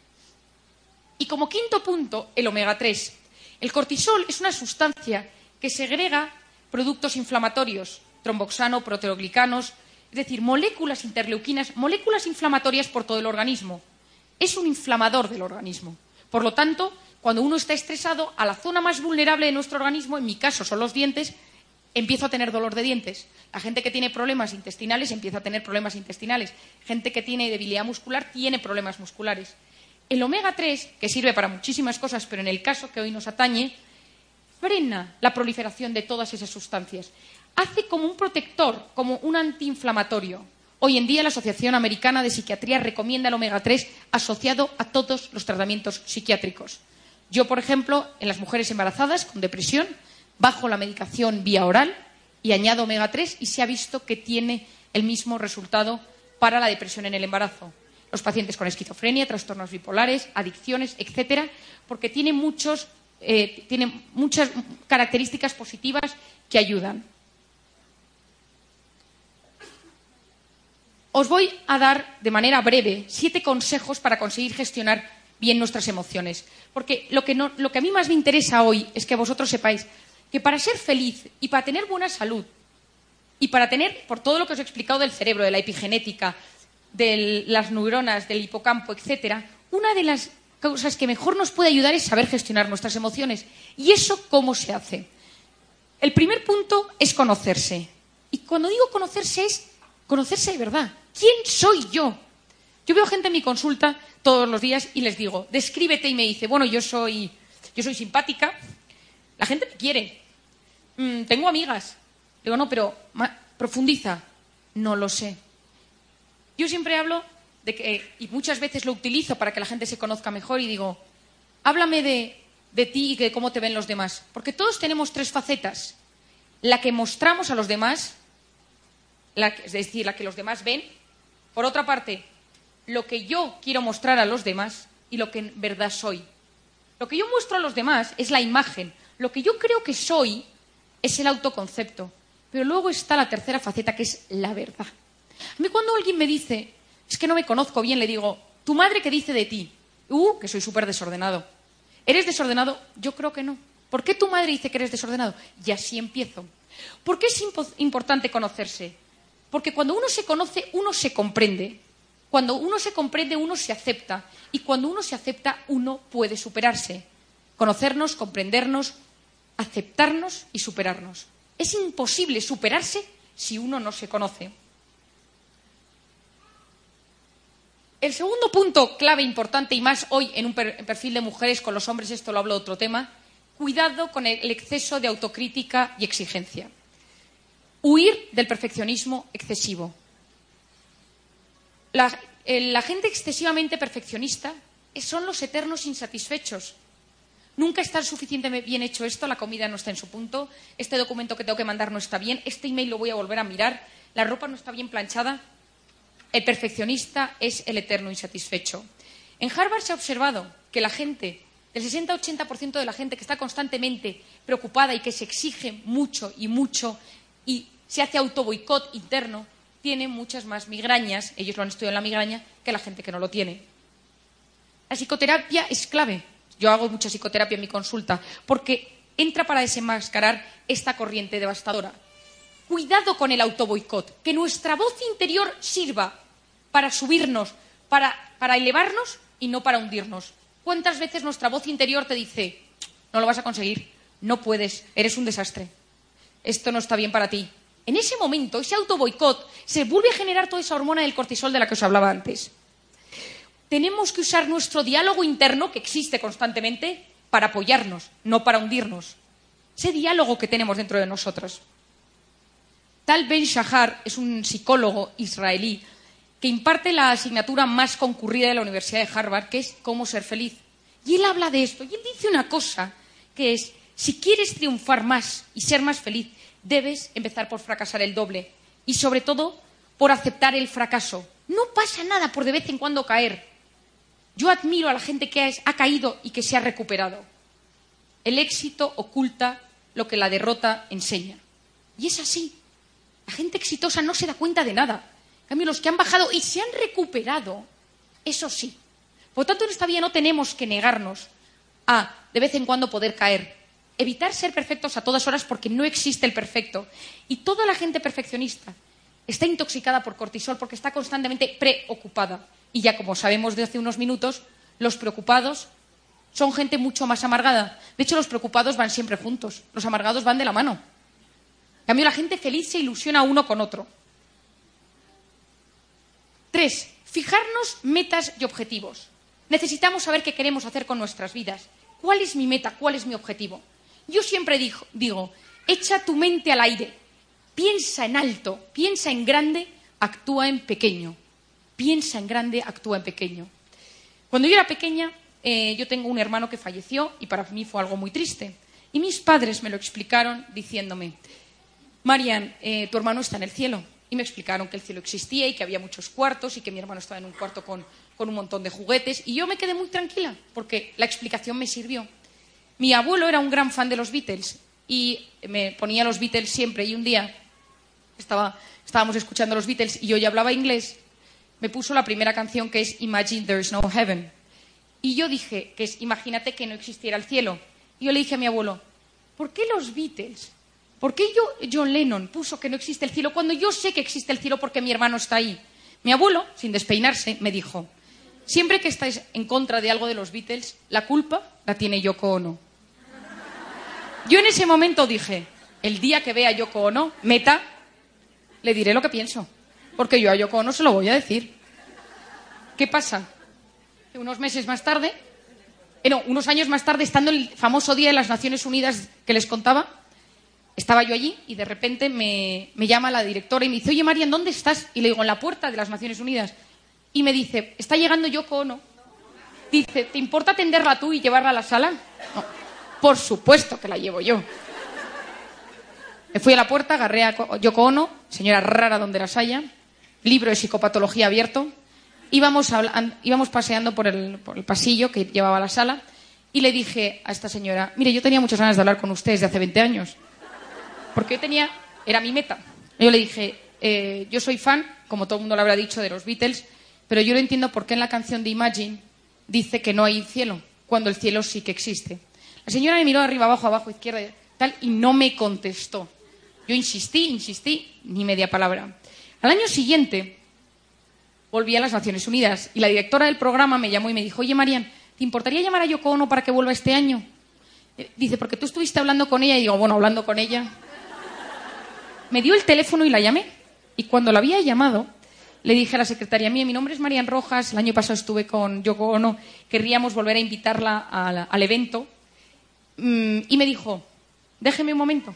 Y como quinto punto, el omega 3. El cortisol es una sustancia que segrega productos inflamatorios, tromboxano, proteoglicanos, es decir, moléculas interleuquinas, moléculas inflamatorias por todo el organismo es un inflamador del organismo. Por lo tanto, cuando uno está estresado, a la zona más vulnerable de nuestro organismo, en mi caso son los dientes, empiezo a tener dolor de dientes. La gente que tiene problemas intestinales empieza a tener problemas intestinales. Gente que tiene debilidad muscular tiene problemas musculares. El omega 3, que sirve para muchísimas cosas, pero en el caso que hoy nos atañe, frena la proliferación de todas esas sustancias. Hace como un protector, como un antiinflamatorio. Hoy en día la Asociación Americana de Psiquiatría recomienda el omega 3 asociado a todos los tratamientos psiquiátricos. Yo, por ejemplo, en las mujeres embarazadas con depresión, bajo la medicación vía oral y añado omega 3 y se ha visto que tiene el mismo resultado para la depresión en el embarazo. Los pacientes con esquizofrenia, trastornos bipolares, adicciones, etcétera, porque tiene, eh, tiene muchas características positivas que ayudan. Os voy a dar de manera breve siete consejos para conseguir gestionar bien nuestras emociones. Porque lo que, a mí más me interesa hoy es que vosotros sepáis que para ser feliz y para tener buena salud y para tener, por todo lo que os he explicado del cerebro, de la epigenética, de las neuronas, del hipocampo, etcétera, una de las cosas que mejor nos puede ayudar es saber gestionar nuestras emociones. ¿Y eso cómo se hace? El primer punto es conocerse. Y cuando digo conocerse es conocerse de verdad. ¿Quién soy yo? Yo veo gente en mi consulta todos los días y les digo, descríbete y me dice, bueno, yo soy, yo soy simpática, la gente me quiere, mm, tengo amigas. Digo, no, pero profundiza. No lo sé. Yo siempre hablo de que, y muchas veces lo utilizo para que la gente se conozca mejor y digo, háblame de, de ti y de cómo te ven los demás. Porque todos tenemos tres facetas. La que mostramos a los demás, es decir, la que los demás ven. Por otra parte, lo que yo quiero mostrar a los demás y lo que en verdad soy. Lo que yo muestro a los demás es la imagen. Lo que yo creo que soy es el autoconcepto. Pero luego está la tercera faceta, que es la verdad. A mí cuando alguien me dice, es que no me conozco bien, le digo, ¿tu madre qué dice de ti? Uh, que soy súper desordenado. ¿Eres desordenado? Yo creo que no. ¿Por qué tu madre dice que eres desordenado? Y así empiezo. ¿Por qué es importante conocerse? Porque cuando uno se conoce, uno se comprende. Cuando uno se comprende, uno se acepta. Y cuando uno se acepta, uno puede superarse. Conocernos, comprendernos, aceptarnos y superarnos. Es imposible superarse si uno no se conoce. El segundo punto clave importante y más hoy en un perfil de mujeres con los hombres, esto lo hablo de otro tema, cuidado con el exceso de autocrítica y exigencia. Huir del perfeccionismo excesivo. La, gente excesivamente perfeccionista son los eternos insatisfechos. Nunca está suficientemente bien hecho esto, la comida no está en su punto, este documento que tengo que mandar no está bien, este email lo voy a volver a mirar, la ropa no está bien planchada. El perfeccionista es el eterno insatisfecho. En Harvard se ha observado que la gente, el 60-80% de la gente que está constantemente preocupada y que se exige mucho y mucho y se hace autoboicot interno, tiene muchas más migrañas, ellos lo han estudiado en la migraña, que la gente que no lo tiene. La psicoterapia es clave. Yo hago mucha psicoterapia en mi consulta porque entra para desenmascarar esta corriente devastadora cuidado con el autoboicot, que nuestra voz interior sirva para subirnos, para, elevarnos y no para hundirnos. ¿Cuántas veces nuestra voz interior te dice, no lo vas a conseguir, no puedes, eres un desastre, esto no está bien para ti? En ese momento, ese autoboicot se vuelve a generar toda esa hormona del cortisol de la que os hablaba antes. Tenemos que usar nuestro diálogo interno, que existe constantemente, para apoyarnos, no para hundirnos. Ese diálogo que tenemos dentro de nosotros. Tal Ben Shahar es un psicólogo israelí que imparte la asignatura más concurrida de la Universidad de Harvard, que es cómo ser feliz. Y él habla de esto, y él dice una cosa, que es, si quieres triunfar más y ser más feliz, debes empezar por fracasar el doble. Y sobre todo, por aceptar el fracaso. No pasa nada por de vez en cuando caer. Yo admiro a la gente que ha caído y que se ha recuperado. El éxito oculta lo que la derrota enseña. Y es así. La gente exitosa no se da cuenta de nada. En cambio, los que han bajado y se han recuperado, eso sí. Por lo tanto, en esta vida no tenemos que negarnos a, de vez en cuando, poder caer. Evitar ser perfectos a todas horas porque no existe el perfecto. Y toda la gente perfeccionista está intoxicada por cortisol porque está constantemente preocupada. Y ya como sabemos de hace unos minutos, los preocupados son gente mucho más amargada. De hecho, los preocupados van siempre juntos. Los amargados van de la mano cambio, la gente feliz se ilusiona uno con otro. Tres, fijarnos metas y objetivos. Necesitamos saber qué queremos hacer con nuestras vidas. ¿Cuál es mi meta? ¿Cuál es mi objetivo? Yo siempre digo, digo echa tu mente al aire, piensa en alto, piensa en grande, actúa en pequeño. Piensa en grande, actúa en pequeño. Cuando yo era pequeña, eh, yo tengo un hermano que falleció y para mí fue algo muy triste. Y mis padres me lo explicaron diciéndome, Marian, eh, tu hermano está en el cielo. Y me explicaron que el cielo existía y que había muchos cuartos y que mi hermano estaba en un cuarto con, un montón de juguetes. Y yo me quedé muy tranquila porque la explicación me sirvió. Mi abuelo era un gran fan de los Beatles y me ponía los Beatles siempre. Y un día estábamos escuchando los Beatles y yo ya hablaba inglés. Me puso la primera canción que es Imagine There's No Heaven. Y yo dije que es Imagínate que no existiera el cielo. Y yo le dije a mi abuelo, ¿por qué los Beatles ¿Por qué yo, John Lennon puso que no existe el cielo cuando yo sé que existe el cielo porque mi hermano está ahí? Mi abuelo, sin despeinarse, me dijo, siempre que estáis en contra de algo de los Beatles, la culpa la tiene Yoko Ono. Yo en ese momento dije, el día que vea Yoko Ono, meta, le diré lo que pienso, porque yo a Yoko Ono se lo voy a decir. ¿Qué pasa? Unos meses más tarde, eh, no, unos años más tarde, estando el famoso Día de las Naciones Unidas que les contaba, estaba yo allí y de repente me, llama la directora y me dice, oye, Marian, ¿dónde estás? Y le digo, en la puerta de las Naciones Unidas. Y me dice, está llegando Yoko Ono. Dice, ¿te importa atenderla tú y llevarla a la sala? por supuesto que la llevo yo. Me fui a la puerta, agarré a Yoko Ono, señora rara donde las haya, libro de psicopatología abierto. Íbamos, íbamos paseando por el, por el pasillo que llevaba a la sala y le dije a esta señora, mire, yo tenía muchas ganas de hablar con usted desde hace 20 años porque yo tenía, era mi meta. Yo le dije, eh, yo soy fan, como todo el mundo lo habrá dicho, de los Beatles, pero yo no entiendo por qué en la canción de Imagine dice que no hay cielo, cuando el cielo sí que existe. La señora me miró arriba, abajo, abajo, izquierda, tal, y no me contestó. Yo insistí, insistí, ni media palabra. Al año siguiente, volví a las Naciones Unidas y la directora del programa me llamó y me dijo, oye, Marian, ¿te importaría llamar a Yoko Ono para que vuelva este año? Eh, dice, porque tú estuviste hablando con ella y digo, bueno, hablando con ella. Me dio el teléfono y la llamé. Y cuando la había llamado, le dije a la secretaria mía, mi nombre es Marian Rojas, el año pasado estuve con Yoko Ono, querríamos volver a invitarla al, evento. Mm, y me dijo, déjeme un momento.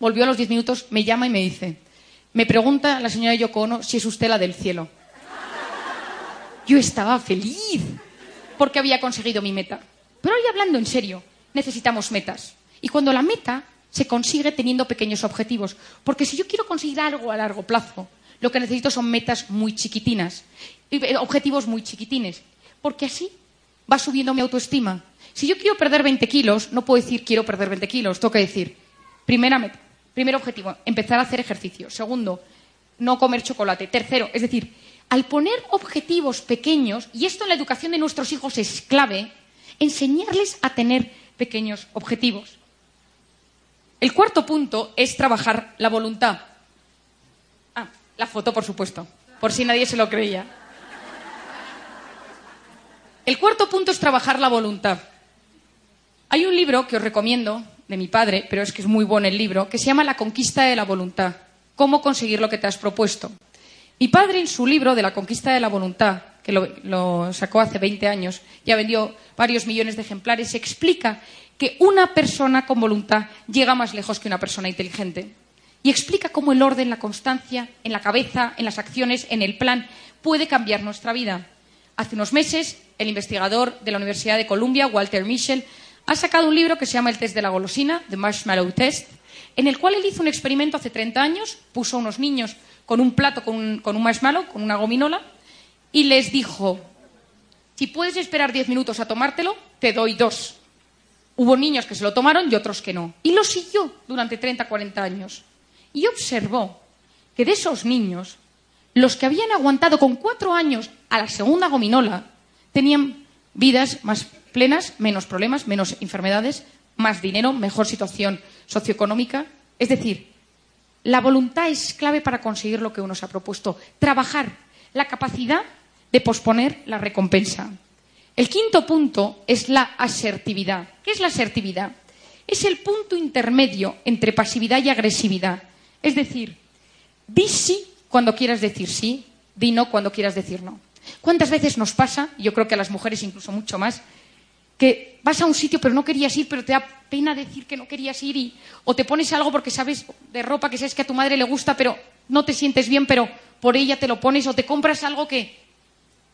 Volvió a los diez minutos, me llama y me dice, me pregunta la señora Yoko si es usted la del cielo. Yo estaba feliz porque había conseguido mi meta. Pero hoy hablando en serio, necesitamos metas. Y cuando la meta se consigue teniendo pequeños objetivos. Porque si yo quiero conseguir algo a largo plazo, lo que necesito son metas muy chiquitinas, eh, objetivos muy chiquitines. Porque así va subiendo mi autoestima. Si yo quiero perder 20 kilos, no puedo decir quiero perder 20 kilos, tengo que decir, primera meta, primer objetivo, empezar a hacer ejercicio. Segundo, no comer chocolate. Tercero, es decir, al poner objetivos pequeños, y esto en la educación de nuestros hijos es clave, enseñarles a tener pequeños objetivos. El cuarto punto es trabajar la voluntad. Ah, la foto, por supuesto, por si nadie se lo creía. El cuarto punto es trabajar la voluntad. Hay un libro que os recomiendo de mi padre, pero es que es muy bueno el libro, que se llama La conquista de la voluntad. Cómo conseguir lo que te has propuesto. Mi padre, en su libro de La conquista de la voluntad, que lo, sacó hace 20 años, ya vendió varios millones de ejemplares, explica que una persona con voluntad llega más lejos que una persona inteligente. Y explica cómo el orden, la constancia, en la cabeza, en las acciones, en el plan, puede cambiar nuestra vida. Hace unos meses, el investigador de la Universidad de Columbia, Walter Mischel, ha sacado un libro que se llama El test de la golosina, The Marshmallow Test, en el cual él hizo un experimento hace 30 años, puso a unos niños con un plato con un, con un marshmallow, con una gominola, y les dijo, si puedes esperar 10 minutos a tomártelo, te doy dos. Hubo niños que se lo tomaron y otros que no. Y lo siguió durante 30, 40 años. Y observó que de esos niños, los que habían aguantado con cuatro años a la segunda gominola, tenían vidas más plenas, menos problemas, menos enfermedades, más dinero, mejor situación socioeconómica. Es decir, la voluntad es clave para conseguir lo que uno se ha propuesto. Trabajar la capacidad de posponer la recompensa. El quinto punto es la asertividad. ¿Qué es la asertividad? Es el punto intermedio entre pasividad y agresividad. Es decir, di sí cuando quieras decir sí, di no cuando quieras decir no. ¿Cuántas veces nos pasa, yo creo que a las mujeres incluso mucho más, que vas a un sitio pero no querías ir, pero te da pena decir que no querías ir y, o te pones algo porque sabes de ropa que sabes que a tu madre le gusta, pero no te sientes bien, pero por ella te lo pones o te compras algo que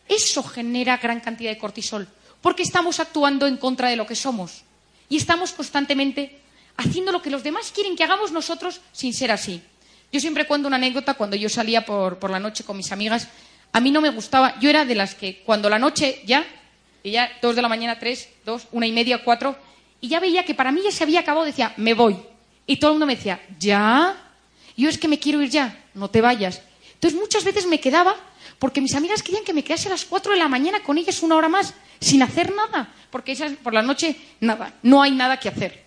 eso genera gran cantidad de cortisol, porque estamos actuando en contra de lo que somos y estamos constantemente haciendo lo que los demás quieren que hagamos nosotros sin ser así. Yo siempre cuento una anécdota cuando yo salía por, por la noche con mis amigas. A mí no me gustaba, yo era de las que cuando la noche ya, y ya dos de la mañana, tres, dos, una y media, cuatro, y ya veía que para mí ya se había acabado, decía, me voy. Y todo el mundo me decía, ¿ya? yo es que me quiero ir ya, no te vayas. Entonces muchas veces me quedaba porque mis amigas querían que me quedase a las 4 de la mañana con ellas una hora más, sin hacer nada, porque esas, por la noche, nada, no hay nada que hacer.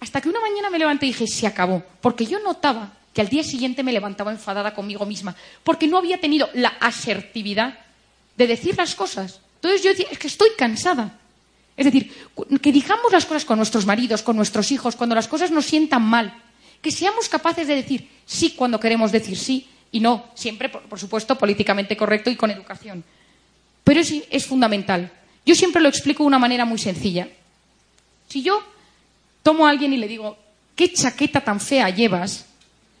Hasta que una mañana me levanté y dije, se acabó, porque yo notaba que al día siguiente me levantaba enfadada conmigo misma, porque no había tenido la asertividad de decir las cosas. Entonces yo decía, es que estoy cansada. Es decir, que digamos las cosas con nuestros maridos, con nuestros hijos, cuando las cosas nos sientan mal, que seamos capaces de decir sí cuando queremos decir sí, y no siempre, por, supuesto, políticamente correcto y con educación. Pero es, es fundamental. Yo siempre lo explico de una manera muy sencilla. Si yo tomo a alguien y le digo, ¿qué chaqueta tan fea llevas?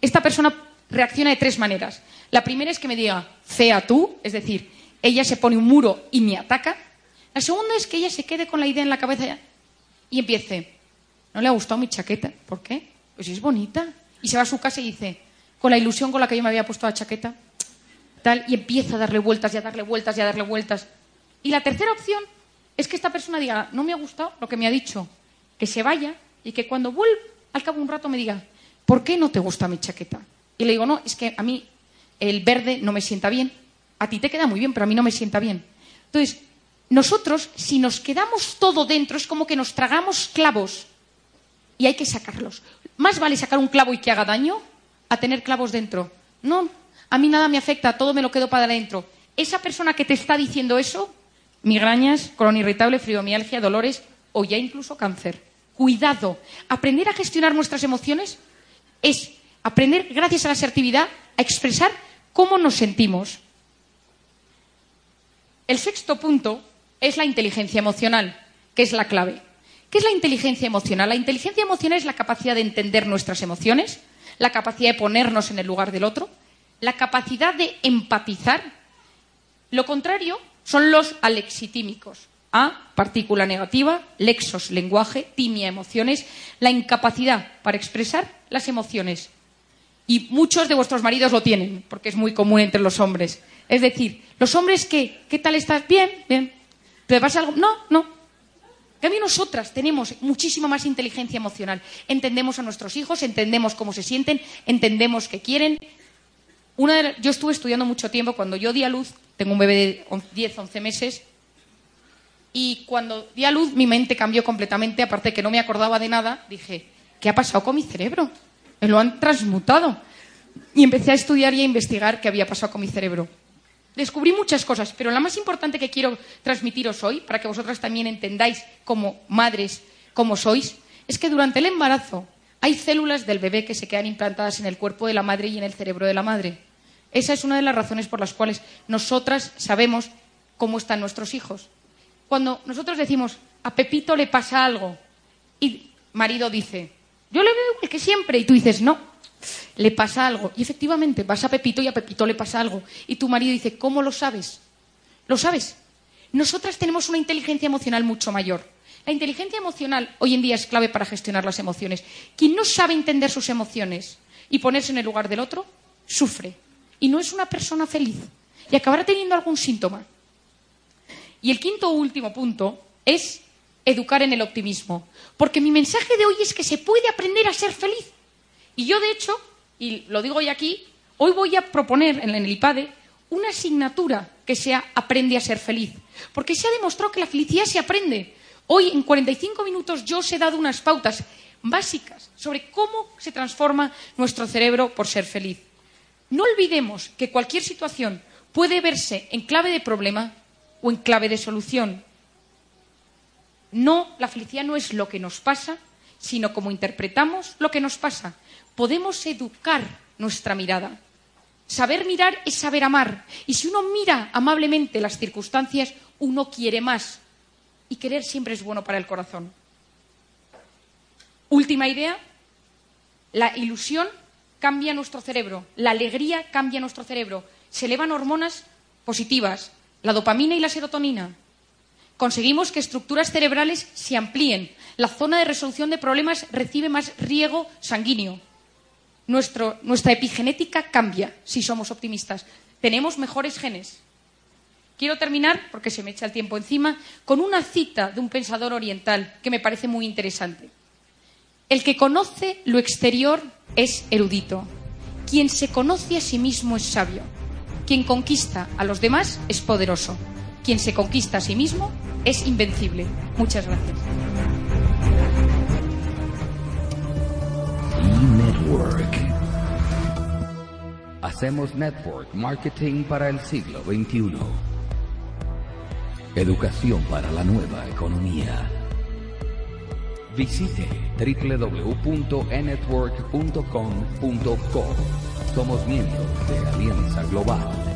Esta persona reacciona de tres maneras. La primera es que me diga, fea tú, es decir, ella se pone un muro y me ataca. La segunda es que ella se quede con la idea en la cabeza y empiece, no le ha gustado mi chaqueta. ¿Por qué? Pues es bonita. Y se va a su casa y dice, con la ilusión con la que yo me había puesto la chaqueta, tal, y empieza a darle vueltas y a darle vueltas y a darle vueltas. Y la tercera opción es que esta persona diga, no me ha gustado lo que me ha dicho, que se vaya y que cuando vuelva, al cabo de un rato me diga, ¿por qué no te gusta mi chaqueta? Y le digo, no, es que a mí el verde no me sienta bien. A ti te queda muy bien, pero a mí no me sienta bien. Entonces, nosotros, si nos quedamos todo dentro, es como que nos tragamos clavos y hay que sacarlos. Más vale sacar un clavo y que haga daño a tener clavos dentro. No, a mí nada me afecta, todo me lo quedo para adentro. Esa persona que te está diciendo eso, migrañas, colon irritable, fibromialgia, dolores o ya incluso cáncer. Cuidado. Aprender a gestionar nuestras emociones es aprender, gracias a la asertividad, a expresar cómo nos sentimos. El sexto punto es la inteligencia emocional, que es la clave. ¿Qué es la inteligencia emocional? La inteligencia emocional es la capacidad de entender nuestras emociones, la capacidad de ponernos en el lugar del otro, la capacidad de empatizar. Lo contrario son los alexitímicos. A, partícula negativa, lexos, lenguaje, timia, emociones, la incapacidad para expresar las emociones. Y muchos de vuestros maridos lo tienen, porque es muy común entre los hombres. Es decir, los hombres que, ¿qué tal estás? Bien, bien. ¿Te pasa algo? No, no. Cambio, nosotras tenemos muchísima más inteligencia emocional. Entendemos a nuestros hijos, entendemos cómo se sienten, entendemos qué quieren. Una yo estuve estudiando mucho tiempo. Cuando yo di a luz, tengo un bebé de 10, 11 meses, y cuando di a luz mi mente cambió completamente, aparte de que no me acordaba de nada, dije, ¿qué ha pasado con mi cerebro? Me lo han transmutado. Y empecé a estudiar y a investigar qué había pasado con mi cerebro. Descubrí muchas cosas, pero la más importante que quiero transmitiros hoy, para que vosotras también entendáis como madres cómo sois, es que durante el embarazo hay células del bebé que se quedan implantadas en el cuerpo de la madre y en el cerebro de la madre. Esa es una de las razones por las cuales nosotras sabemos cómo están nuestros hijos. Cuando nosotros decimos, a Pepito le pasa algo, y marido dice, yo le veo igual que siempre. Y tú dices, no, le pasa algo. Y efectivamente, vas a Pepito y a Pepito le pasa algo. Y tu marido dice, ¿cómo lo sabes? ¿Lo sabes? Nosotras tenemos una inteligencia emocional mucho mayor. La inteligencia emocional hoy en día es clave para gestionar las emociones. Quien no sabe entender sus emociones y ponerse en el lugar del otro, sufre. Y no es una persona feliz. Y acabará teniendo algún síntoma. Y el quinto último punto es educar en el optimismo. Porque mi mensaje de hoy es que se puede aprender a ser feliz. Y yo, de hecho, y lo digo hoy aquí, hoy voy a proponer en el IPADE una asignatura que sea Aprende a ser feliz. Porque se ha demostrado que la felicidad se aprende. Hoy, en 45 minutos, yo os he dado unas pautas básicas sobre cómo se transforma nuestro cerebro por ser feliz. No olvidemos que cualquier situación puede verse en clave de problema o en clave de solución. No, la felicidad no es lo que nos pasa, sino cómo interpretamos lo que nos pasa. Podemos educar nuestra mirada. Saber mirar es saber amar. Y si uno mira amablemente las circunstancias, uno quiere más. Y querer siempre es bueno para el corazón. Última idea. La ilusión cambia nuestro cerebro. La alegría cambia nuestro cerebro. Se elevan hormonas positivas, la dopamina y la serotonina conseguimos que estructuras cerebrales se amplíen. La zona de resolución de problemas recibe más riego sanguíneo. nuestra epigenética cambia si somos optimistas. Tenemos mejores genes. Quiero terminar, porque se me echa el tiempo encima, con una cita de un pensador oriental que me parece muy interesante. El que conoce lo exterior es erudito. Quien se conoce a sí mismo es sabio. Quien conquista a los demás es poderoso. Quien se conquista a sí mismo es invencible. Muchas gracias. Hacemos network marketing para el siglo XXI. Educación para la nueva economía. Visite www.enetwork.com.co. Somos miembros de Alianza Global.